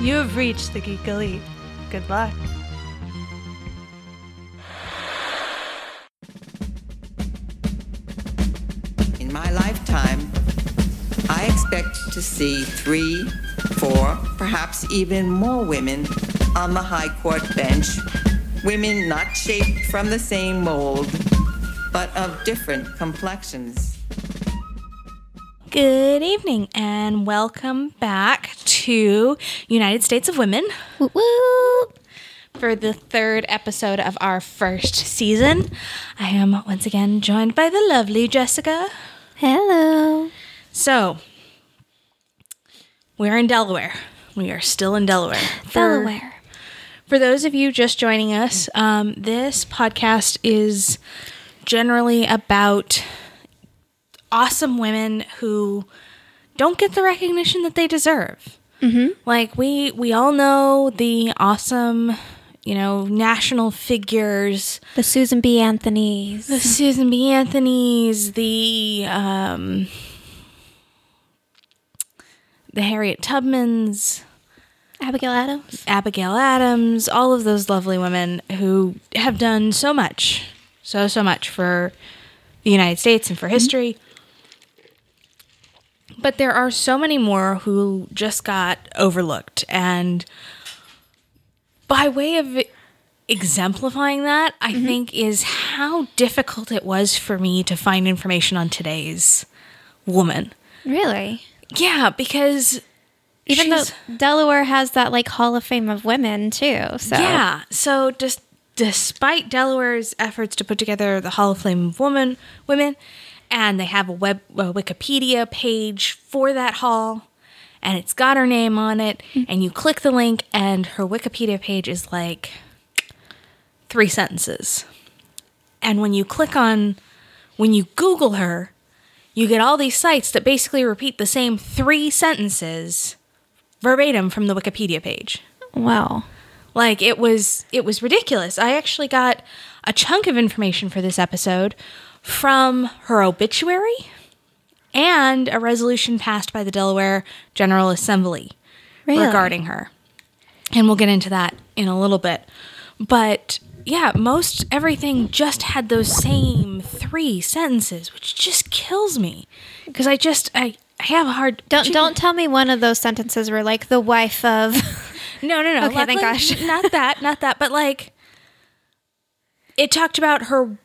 You have reached the Geek Elite. Good luck. In my lifetime, I expect to see three, four, perhaps even more women on the High Court bench. Women not shaped from the same mold, but of different complexions. Good evening and welcome back to United States of Women Woo woo. for the third episode of our first season. I am once again joined by the lovely Jessica. Hello. So, we're in Delaware. We are still in Delaware. For- Delaware. For those of you just joining us, um, this podcast is generally about awesome women who don't get the recognition that they deserve. Mm-hmm. Like we we all know the awesome, you know, national figures, The Susan B. Anthony's. the Susan B. Anthony's, the um, the Harriet Tubmans, Abigail Adams. Abigail Adams, all of those lovely women who have done so much, so, so much for the United States and for history. But there are so many more who just got overlooked. And by way of exemplifying that, I mm-hmm. think is how difficult it was for me to find information on today's woman. Really? Yeah, because Even though Delaware has that like Hall of Fame of women too. So Yeah. So just despite Delaware's efforts to put together the Hall of Fame of Women, women, and they have a web a Wikipedia page for that hall, and it's got her name on it, mm-hmm. and you click the link, and her Wikipedia page is like three sentences. And when you click on, when you Google her, you get all these sites that basically repeat the same three sentences verbatim from the Wikipedia page. Wow. Like it was it was ridiculous. I actually got a chunk of information for this episode from her obituary and a resolution passed by the Delaware General Assembly Really? regarding her. And we'll get into that in a little bit. But yeah, most everything just had those same three sentences, which just kills me because I just I, I have a hard Don't don't tell me one of those sentences were like the wife of No, no, no. Okay, thank gosh. not that, not that. But like, it talked about her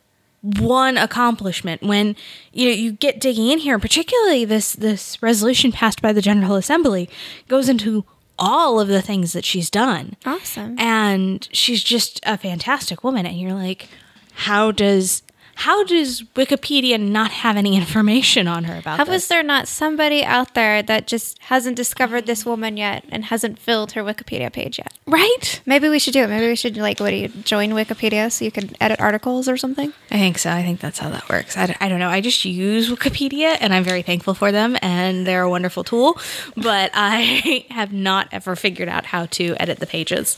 one accomplishment when you know, you get digging in here, particularly this this resolution passed by the General Assembly goes into all of the things that she's done. Awesome. And she's just a fantastic woman. And you're like, how does how does Wikipedia not have any information on her about How this? is there not somebody out there that just hasn't discovered this woman yet and hasn't filled her Wikipedia page yet? right? Maybe we should do it. Maybe we should like what do you join Wikipedia so you can edit articles or something? I think so. I think that's how that works. I, d- I don't know. I just use Wikipedia and I'm very thankful for them and they're a wonderful tool, but I have not ever figured out how to edit the pages.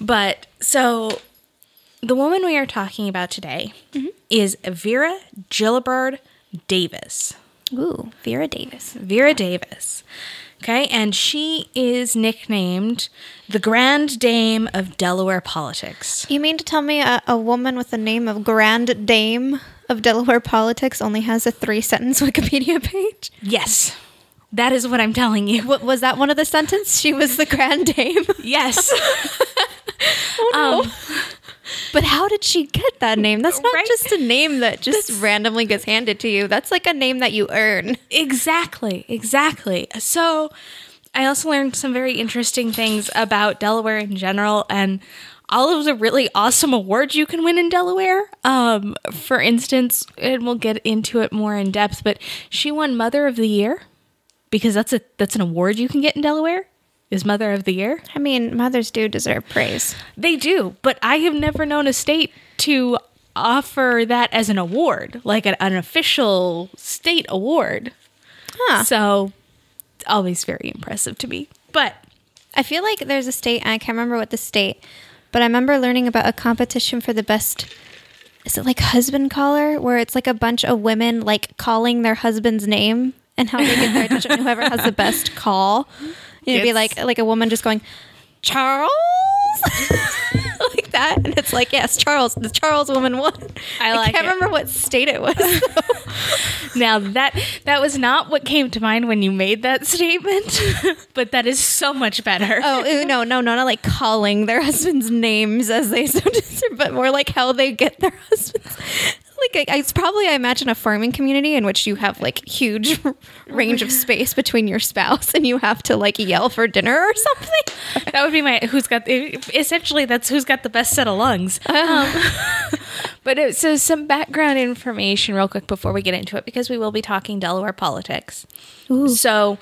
But so the woman we are talking about today is Vera Gilbride Davis. Ooh, Vera Davis. Vera Davis. Okay, and she is nicknamed the Grand Dame of Delaware politics. You mean to tell me a, a woman with the name of Grand Dame of Delaware politics only has a three sentence Wikipedia page? Yes, that is what I'm telling you. What was that one of the sentence? She was the Grand Dame. Yes. Oh Um, but how did she get that name? That's not Right? just a name that just randomly gets handed to you. That's like a name that you earn. exactly. Exactly. So I also learned some very interesting things about Delaware in general and all of the really awesome awards you can win in Delaware. Um, for instance, and we'll get into it more in depth, but she won Mother of the Year because that's a that's an award you can get in Delaware. Is Mother of the Year? I mean, mothers do deserve praise. They do, but I have never known a state to offer that as an award, like an, an official state award. Huh. So, it's always very impressive to me. But I feel like there's a state, and I can't remember what the state, but I remember learning about a competition for the best. Is it like husband caller, where it's like a bunch of women like calling their husband's name and how they get their attention? Whoever has the best call It'd be like like a woman just going, Charles, like that, and it's like yes, Charles, the Charles woman won. I like can't it. remember what state it was. Now that that was not what came to mind when you made that statement, but that is so much better. oh no, no, no, not like calling their husbands names as they so deserve, but more like how they get their husbands. Like it's probably I imagine a farming community in which you have like huge range of space between your spouse and you have to like yell for dinner or something. That would be my who's got essentially that's who's got the best set of lungs. Um, but it, so some background information real quick before we get into it because we will be talking Delaware politics. So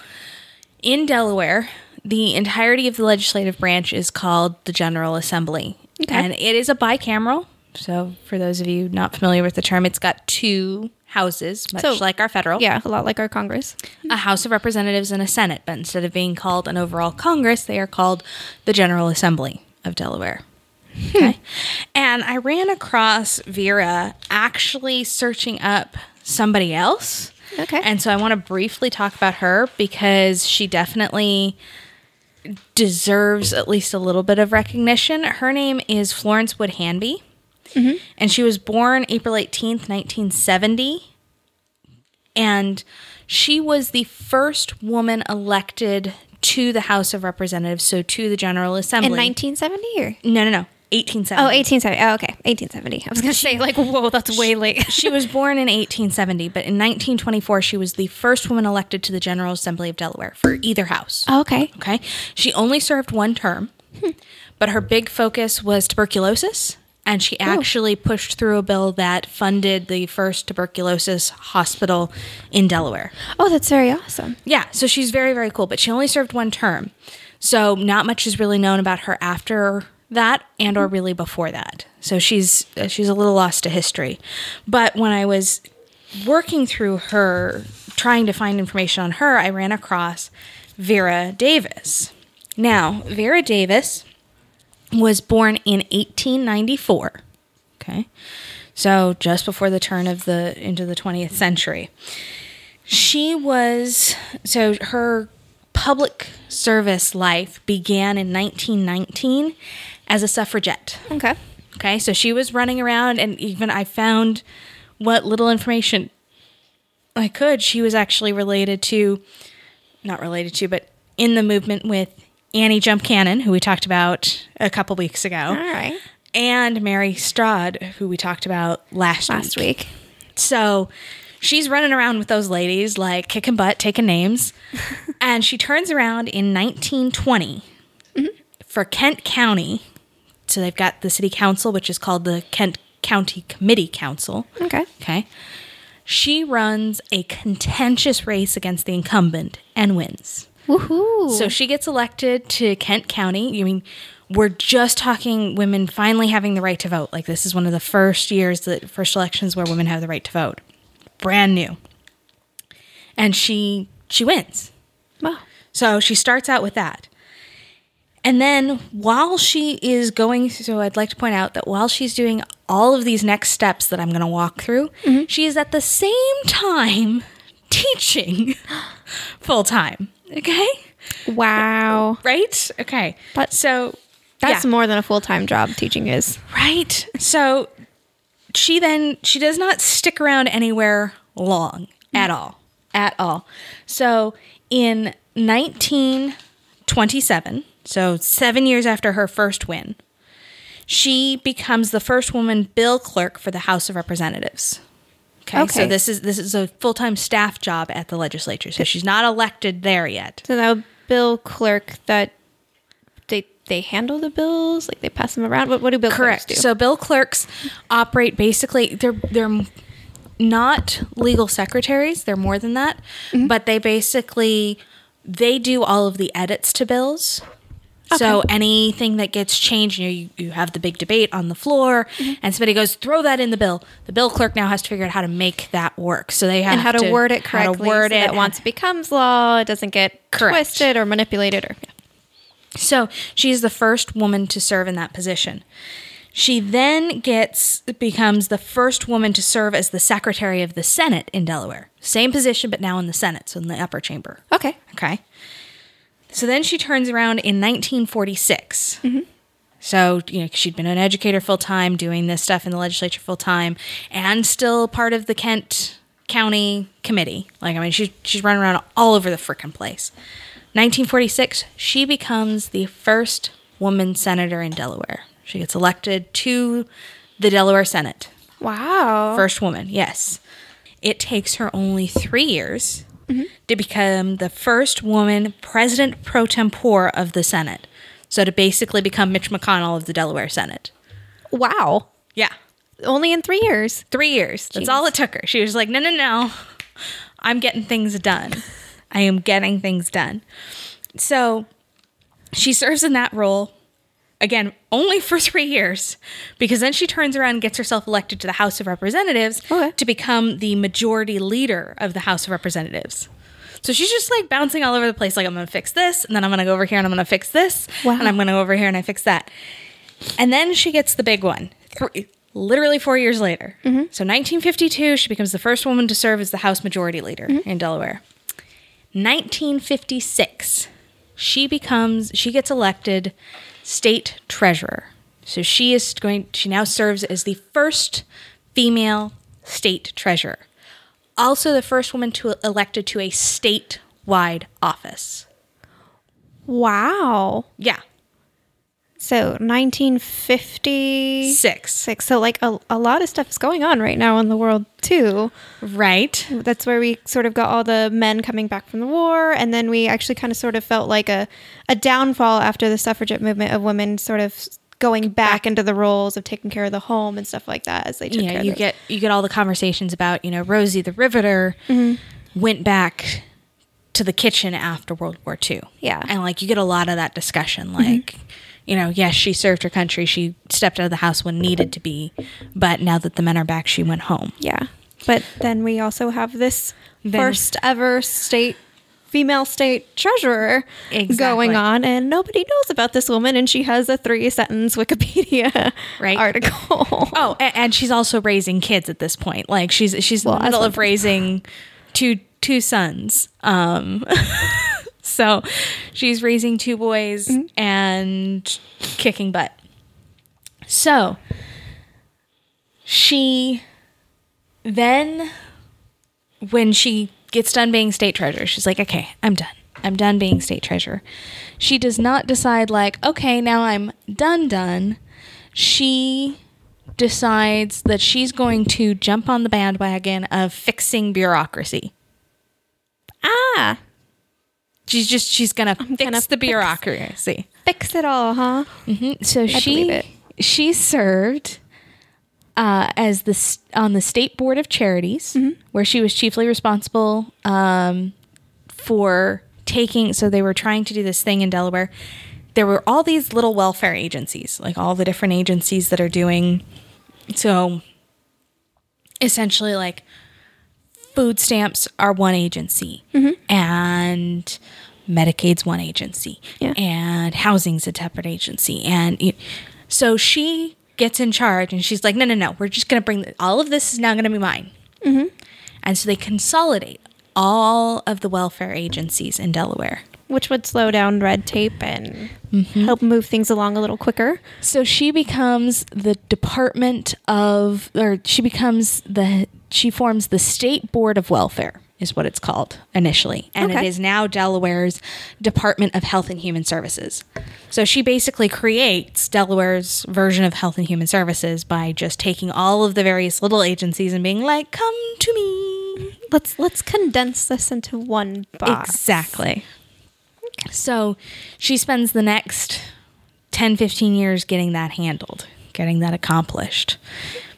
in Delaware, the entirety of the legislative branch is called the General Assembly. Okay. And it is a bicameral. So for those of you not familiar with the term, it's got two houses, much So- like our federal Yeah, a lot like our Congress. a House of Representatives and a Senate, but instead of being called an overall Congress, they are called the General Assembly of Delaware. Hmm. Okay. and I ran across Vera actually searching up somebody else. Okay. And so I want to briefly talk about her because she definitely deserves at least a little bit of recognition. Her name is Florence Wood Hanby. Mm-hmm. And she was born April 18th, 1970 and she was the first woman elected to the House of Representatives, so to the General Assembly. In 1970 or? no, no, no, 1870. Oh, 1870. Oh, okay. 1870. I was going to say, like, whoa, that's way late. she was born in 1870, but in 1924 she was the first woman elected to the General Assembly of Delaware for either house. Oh, okay. Okay. She only served one term, hmm. but her big focus was tuberculosis. And she oh. actually pushed through a bill that funded the first tuberculosis hospital in Delaware. Oh, that's very awesome. Yeah, so she's very, very cool, but she only served one term. So not much is really known about her after that and or hmm. really before that. So she's she's a little lost to history. But when I was working through her trying to find information on her, I ran across Vera Davis. Now, Vera Davis was born in 1894. Okay. So just before the turn of the into the 20th century. She was so her public service life began in 1919 as a suffragette. Okay. Okay, so she was running around, and even I found what little information I could. She was actually related to, not related to, but in the movement with Annie Jump Cannon, who we talked about a couple weeks ago, All right. and Mary Strad, who we talked about last Last week. so she's running around with those ladies, like kicking butt, taking names. and she turns around in 1920 for Kent County. So they've got the city council, which is called the Kent County Committee Council. Okay. Okay. She runs a contentious race against the incumbent and wins. Woohoo. So she gets elected to Kent County. I mean, we're just talking women finally having the right to vote. Like this is one of the first years, the first elections where women have the right to vote. Brand new. And she she wins. wow. So she starts out with that. And then while she is going, so I'd like to point out that while she's doing all of these next steps that I'm going to walk through, mm-hmm. she is at the same time teaching full time. Okay? Wow. Right? Okay. But- so That's yeah. more than a full time job teaching is. Right. So she then she does not stick around anywhere long at mm. all. At all. So in 1927, so 7 years after her first win, she becomes the first woman bill clerk for the House of Representatives. Okay, so this is this is a full-time staff job at the legislature. So she's not elected there yet. So now bill clerk that they they handle the bills, like they pass them around. What, what do bill Correct. clerks do? So bill clerks operate basically they're they're not legal secretaries, they're more than that, Mm-hmm. but they basically they do all of the edits to bills. So anything that gets changed, you you, have the big debate on the floor, Mm-hmm. and somebody goes, "Throw that in the bill." The bill clerk now has to figure out how to make that work. So they have and how to, word it correctly. how to word so it, that once it becomes law, it doesn't get Correct. twisted or manipulated or So she's the first woman to serve in that position. She then gets becomes the first woman to serve as the secretary of the Senate in Delaware. Same position, but now in the Senate, so in the upper chamber. Okay. Okay. So then she turns around in 1946. Mm-hmm. So, you know, she'd been an educator full time, doing this stuff in the legislature full time, and still part of the Kent County Committee. Like, I mean, she's, she's running around all over the frickin' place. 1946, she becomes the first woman senator in Delaware. She gets elected to the Delaware Senate. Wow. First woman, yes. It takes her only three years Mm-hmm. to become the first woman president pro tempore of the Senate. So to basically become Mitch McConnell of the Delaware Senate. Wow. Yeah. Only in three years. Three years. That's Jeez. all it took her. She was like, no, no, no. I'm getting things done. I am getting things done. So she serves in that role again only for three years because then she turns around and gets herself elected to the House of Representatives Okay. to become the majority leader of the House of Representatives. So she's just like bouncing all over the place, like I'm gonna fix this, and then I'm gonna go over here and I'm gonna fix this, Wow. and I'm gonna go over here and I fix that. And then she gets the big one. Three, literally four years later. Mm-hmm. So 1952, she becomes the first woman to serve as the House Majority Leader mm-hmm. in Delaware. 1956, she becomes she gets elected state treasurer. So she is going she now serves as the first female state treasurer. Also the first woman to elected to a statewide office. Wow. Yeah. So 1956. Six. So like a, a lot of stuff is going on right now in the world too. Right. That's where we sort of got all the men coming back from the war, and then we actually kind of sort of felt like a a downfall after the suffragette movement of women sort of going back, into the roles of taking care of the home and stuff like that as they took yeah, you those. get you get all the conversations about you know Rosie the Riveter mm-hmm. went back to the kitchen after World War II. Yeah. and like you get a lot of that discussion, like mm-hmm. You know, yes, she served her country, she stepped out of the house when needed to be, but now that the men are back, she went home. Yeah. But then we also have this Then- first ever state female state treasurer Exactly. going on and nobody knows about this woman and she has a three sentence Wikipedia Right. article. Oh, and, and she's also raising kids at this point. Like she's she's Well, in the middle of raising two two sons. Um, so she's raising two boys and kicking butt. So she then, when she gets done being state treasurer, she's like, okay, I'm done. I'm done being state treasurer. She does not decide, like, okay, now I'm done, done. She decides that she's going to jump on the bandwagon of fixing bureaucracy. ah, She's just, she's going to gonna fix the fix- bureaucracy. fix it all, huh? So she believe it. she served uh, as the on the state board of charities, Mm-hmm. where she was chiefly responsible um, for taking. So they were trying to do this thing in Delaware. There were all these little welfare agencies, like all the different agencies that are doing. So essentially, like food stamps are one agency, mm-hmm. and Medicaid's one agency, Yeah. and housing's a separate agency, and so she gets in charge, and she's like, "No, no, no, we're just gonna bring all of this is now gonna be mine," mm-hmm. and so they consolidate all of the welfare agencies in Delaware. Which would slow down red tape and mm-hmm. help move things along a little quicker. So she becomes the department of, or she becomes the, she forms the State Board of Welfare, is what it's called initially. And it Okay. is now Delaware's Department of Health and Human Services. So she basically creates Delaware's version of Health and Human Services by just taking all of the various little agencies and being like, come to me. Let's let's condense this into one box. Exactly. So she spends the next 10, 15 years getting that handled, getting that accomplished,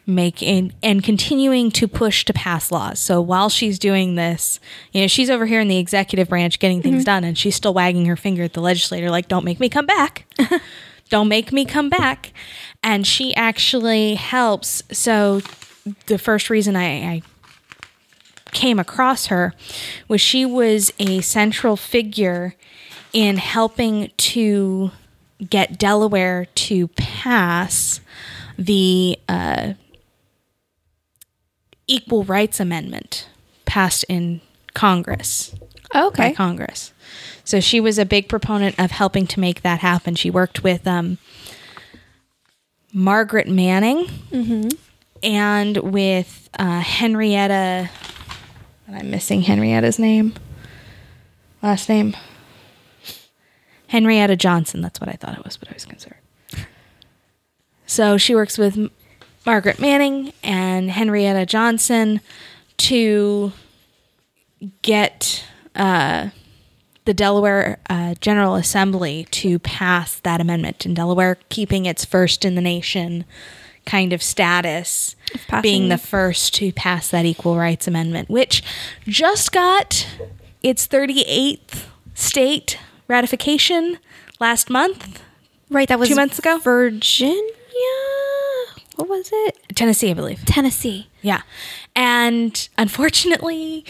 making and continuing to push to pass laws. So while she's doing this, you know, she's over here in the executive branch getting things done and she's still wagging her finger at the legislator like don't make me come back. don't make me come back. And she actually helps. So the first reason I, I came across her was she was a central figure in helping to get Delaware to pass the uh, Equal Rights Amendment passed in Congress. Oh, okay. by Congress. So she was a big proponent of helping to make that happen. She worked with um, Margaret Manning and with uh, Henrietta. I'm missing Henrietta's name. Last name. Henrietta Johnson. That's what I thought it was, but I was concerned. So she works with Margaret Manning and Henrietta Johnson to get uh, the Delaware uh, General Assembly to pass that amendment in Delaware, keeping its first in the nation kind of status, being the first to pass that Equal Rights Amendment, which just got its 38th state ratification last month. Right, that was Two months ago? Virginia. What was it? Tennessee, I believe. Tennessee. Yeah. And unfortunately,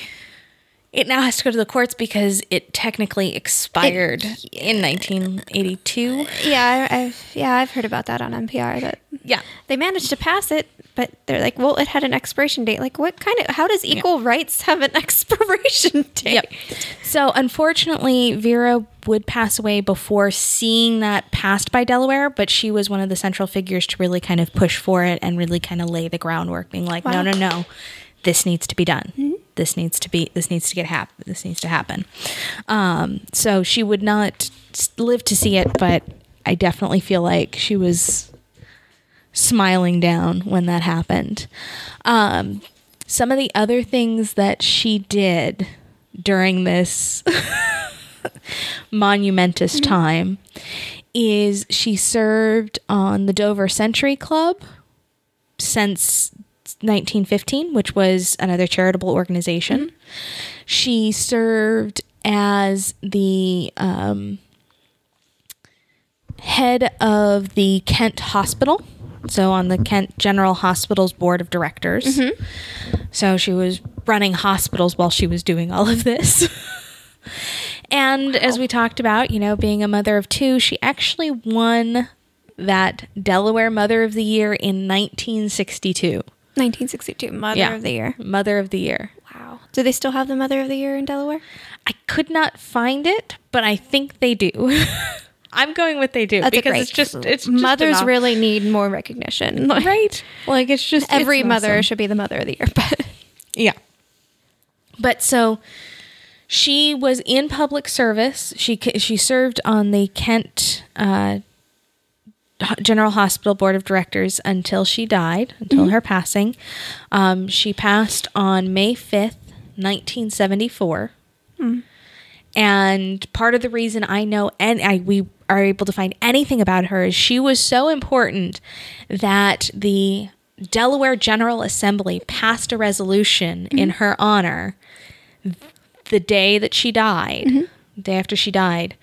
it now has to go to the courts because it technically expired in 1982. Yeah, I, I've yeah, I've heard about that on NPR. That Yeah. they managed to pass it, but they're like, well, it had an expiration date. Like, what kind of? How does equal rights have an expiration date? Yep. So unfortunately, Vera would pass away before seeing that passed by Delaware, but she was one of the central figures to really kind of push for it and really kind of lay the groundwork, being like, no, Wow. no, no, this needs to be done. This needs to be. This needs to get happen. This needs to happen. Um, so she would not live to see it, but I definitely feel like she was smiling down when that happened. Um, some of the other things that she did during this monumentous time is she served on the Dover Century Club since 1915, which was another charitable organization. She served as the um, head of the Kent Hospital, so on the Kent General Hospital's board of directors. Mm-hmm. So she was running hospitals while she was doing all of this. and as we talked about, you know, being a mother of two, she actually won that Delaware Mother of the Year in 1962. 1962, Mother Yeah. of the Year. Mother of the Year. Wow. Do they still have the Mother of the Year in Delaware? I could not find it, but I think they do. I'm going with they do That's because it's just it's just mothers enough. really need more recognition. Like, right. Like it's just Every it's mother awesome. should be the Mother of the Year, but Yeah. But so she was in public service. She she served on the Kent uh, General Hospital Board of Directors until she died, until her passing. Um, she passed on May 5th, 1974. And part of the reason I know and I we are able to find anything about her is she was so important that the Delaware General Assembly passed a resolution mm-hmm. in her honor the day that she died, the day after she died,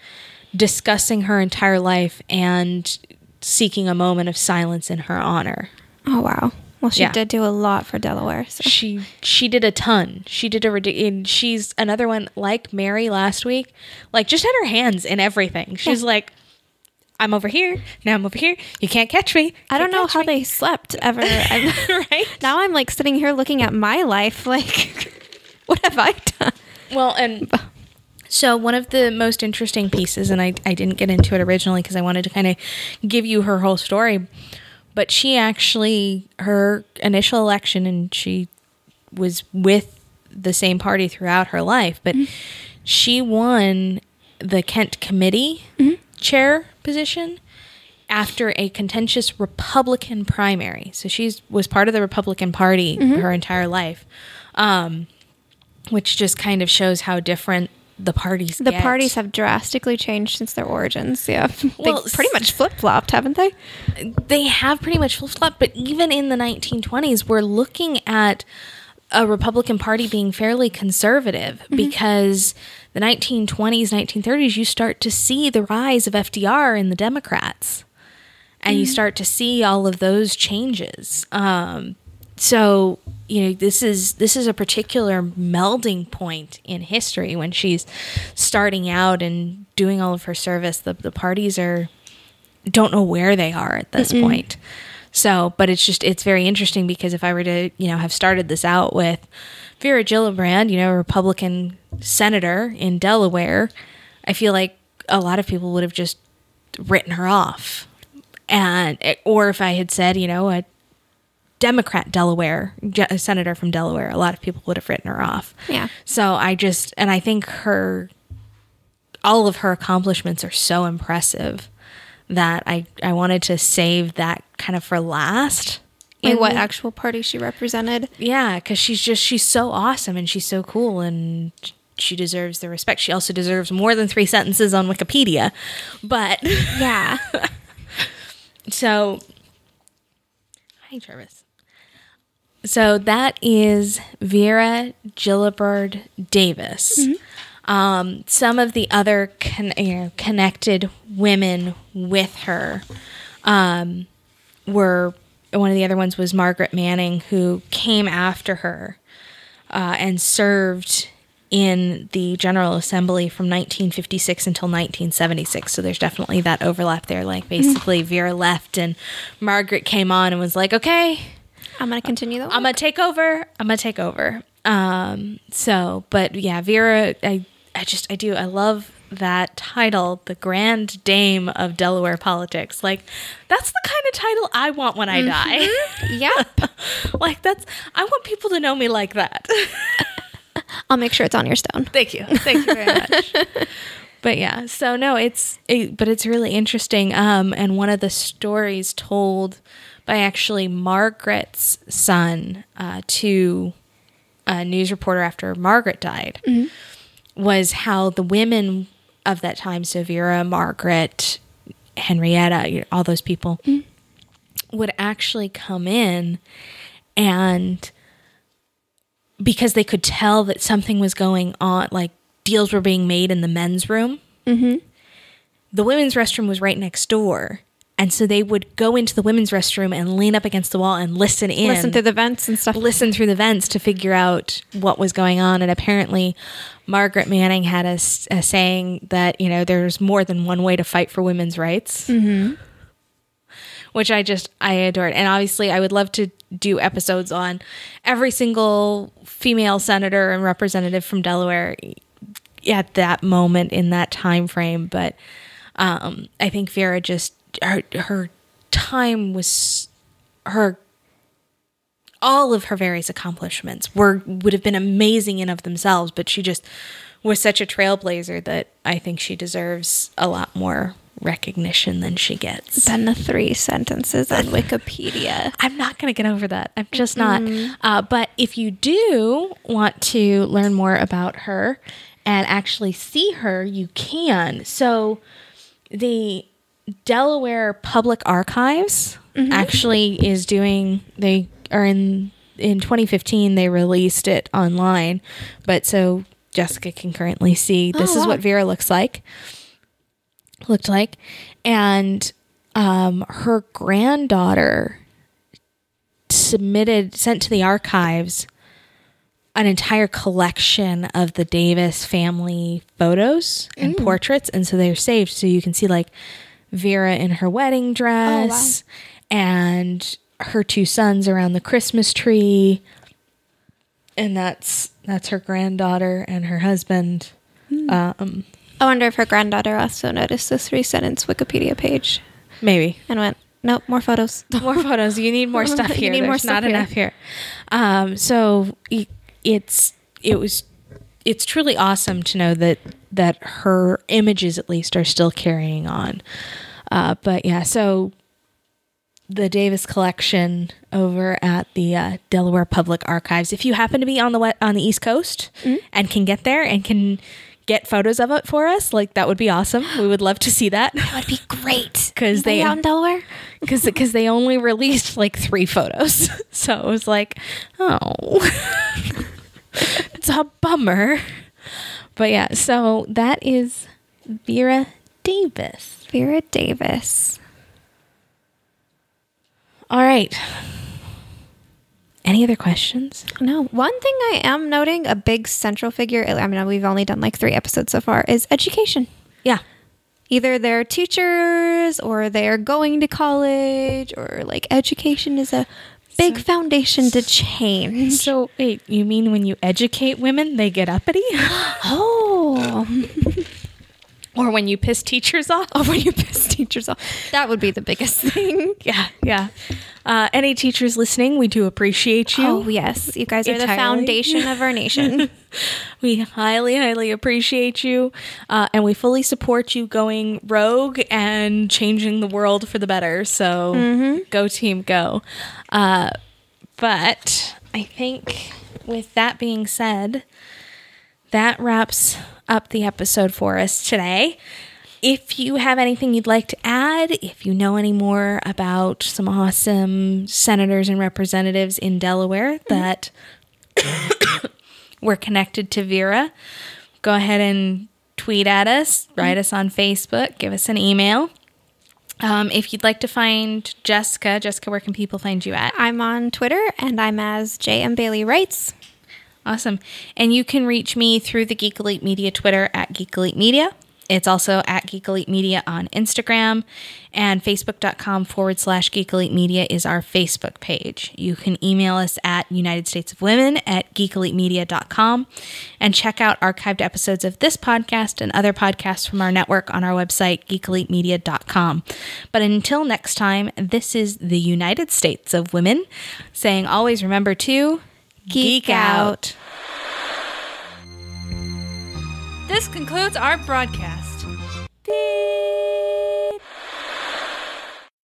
discussing her entire life and seeking a moment of silence in her honor. oh wow. Well, she Yeah. did do a lot for Delaware. So. She she did a ton. She did a ridiculous. And she's another one like Mary last week. Like just had her hands in everything. She's like, I'm over here. Now I'm over here. You can't catch me. I don't know how me." they slept ever. Right. now I'm like sitting here looking at my life. Like, what have I done? Well, and so one of the most interesting pieces, and I, I didn't get into it originally because I wanted to kind of give you her whole story, but she actually, her initial election, and she was with the same party throughout her life, but mm-hmm. she won the Kent committee mm-hmm. chair position after a contentious Republican primary. So she was part of the Republican Party mm-hmm. her entire life. Um, which just kind of shows how different the parties The get. parties have drastically changed since their origins. Yeah, Well, they pretty much flip flopped, haven't they? they have pretty much flip flopped, but even in the 1920s, we're looking at a Republican Party being fairly conservative because the 1920s, 1930s, you start to see the rise of FDR in the Democrats, and you start to see all of those changes. Um, so you know this is this is a particular melding point in history when she's starting out and doing all of her service. The the parties are don't know where they are at this point. So, but it's just it's very interesting because if I were to you know have started this out with Vera Gillibrand, you know, a Republican senator in Delaware, I feel like a lot of people would have just written her off, and or if I had said you know a Democrat Delaware a senator from Delaware, a lot of people would have written her off. Yeah. So I just and I think her all of her accomplishments are so impressive that I I wanted to save that kind of for last. Like In what actual party she represented. yeah, because she's just she's so awesome and she's so cool and she deserves the respect. She also deserves more than three sentences on Wikipedia. But Yeah. so, hi Travis. So that is Vera Gilbride Davis. Um, some of the other con- you know, connected women with her um, were one of the other ones was Margaret Manning, who came after her uh, and served in the General Assembly from 1956 until 1976. So there's definitely that overlap there. Like basically, Vera left and Margaret came on and was like, okay, I'm going to continue though. I'm gonna take over. I'm gonna take over. Um, so, but yeah, Vera, I, I just, I do, I love that title, the Grand Dame of Delaware politics. Like, that's the kind of title I want when I die. yep. like, that's, I want people to know me like that. I'll make sure it's on your stone. Thank you. Thank you very much. but yeah, so no, it's it, but it's really interesting. Um, and one of the stories told by actually Margaret's son uh, to a news reporter after Margaret died was how the women of that time, so Vera, Margaret, Henrietta, all those people, would actually come in and because they could tell that something was going on, like deals were being made in the men's room. Mm-hmm. The women's restroom was right next door. And so they would go into the women's restroom and lean up against the wall and listen in. Listen through the vents and stuff. listen through the vents to figure out what was going on. And apparently, Margaret Manning had a saying that, you know, there's more than one way to fight for women's rights. Mm-hmm. Which I just, I adored. And obviously, I would love to do episodes on every single female senator and representative from Delaware at that moment in that time frame. But um, I think Vera just, her, her time was, her all of her various accomplishments were would have been amazing in of themselves, but she just was such a trailblazer that I think she deserves a lot more recognition than she gets. Than the three sentences on Wikipedia. I'm not going to get over that. I'm just not. Uh, but if you do want to learn more about her and actually see her, you can. So the Delaware Public Archives actually is doing. They are in in 2015. They released it online, but so Jessica can currently see this Oh, is wow. what Vera looks like. Looked like, and um, her granddaughter submitted sent to the archives an entire collection of the Davis family photos and portraits and so they're saved so you can see like Vera in her wedding dress and her two sons around the Christmas tree and that's that's her granddaughter and her husband um I wonder if her granddaughter also noticed the three sentence Wikipedia page maybe and went, nope, more photos. more photos. You need more stuff here. You need more stuff not here. enough here. Um, so it's it was it's truly awesome to know that that her images at least are still carrying on. Uh, but yeah, so the Davis collection over at the uh, Delaware Public Archives. If you happen to be on the on the East Coast and can get there and can get photos of it for us, like that would be awesome. We would love to see that. That'd be great. 'Cause Anybody they- in Delaware. because because they only released like three photos, so it was like, oh, it's a bummer. But yeah, so that is Vera Davis. Vera Davis. All right. Any other questions? No, one thing I am noting a big central figure. I mean, we've only done like three episodes so far. Is education. Yeah. either they're teachers or they're going to college or like education is a big foundation to change. So, wait, you mean when you educate women, they get uppity? Oh. or when you piss teachers off? Oh, when you piss teachers off. That would be the biggest thing. Yeah, yeah. Uh, any teachers listening, we do appreciate you. Oh, yes. You guys are the foundation of our nation. We highly, highly appreciate you. Uh, and we fully support you going rogue and changing the world for the better. So go, team, go. Uh, but I think with that being said, that wraps up the episode for us today. If you have anything you'd like to add, if you know any more about some awesome senators and representatives in Delaware that were connected to Vera, go ahead and tweet at us, write us on Facebook, give us an email. Um, if you'd like to find Jessica, Jessica, where can people find you at? I'm on Twitter and I'm as JM Bailey Writes. Awesome. And you can reach me through the Geek Elite Media Twitter at Geek Elite Media. It's also at Geek Elite Media on Instagram and facebook.com forward slash Geek Elite Media is our Facebook page. You can email us at United States of Women at geekelitemedia.com and check out archived episodes of this podcast and other podcasts from our network on our website, geekelitemedia.com. But until next time, this is the United States of Women saying always remember to Geek out. This concludes our broadcast. Beep.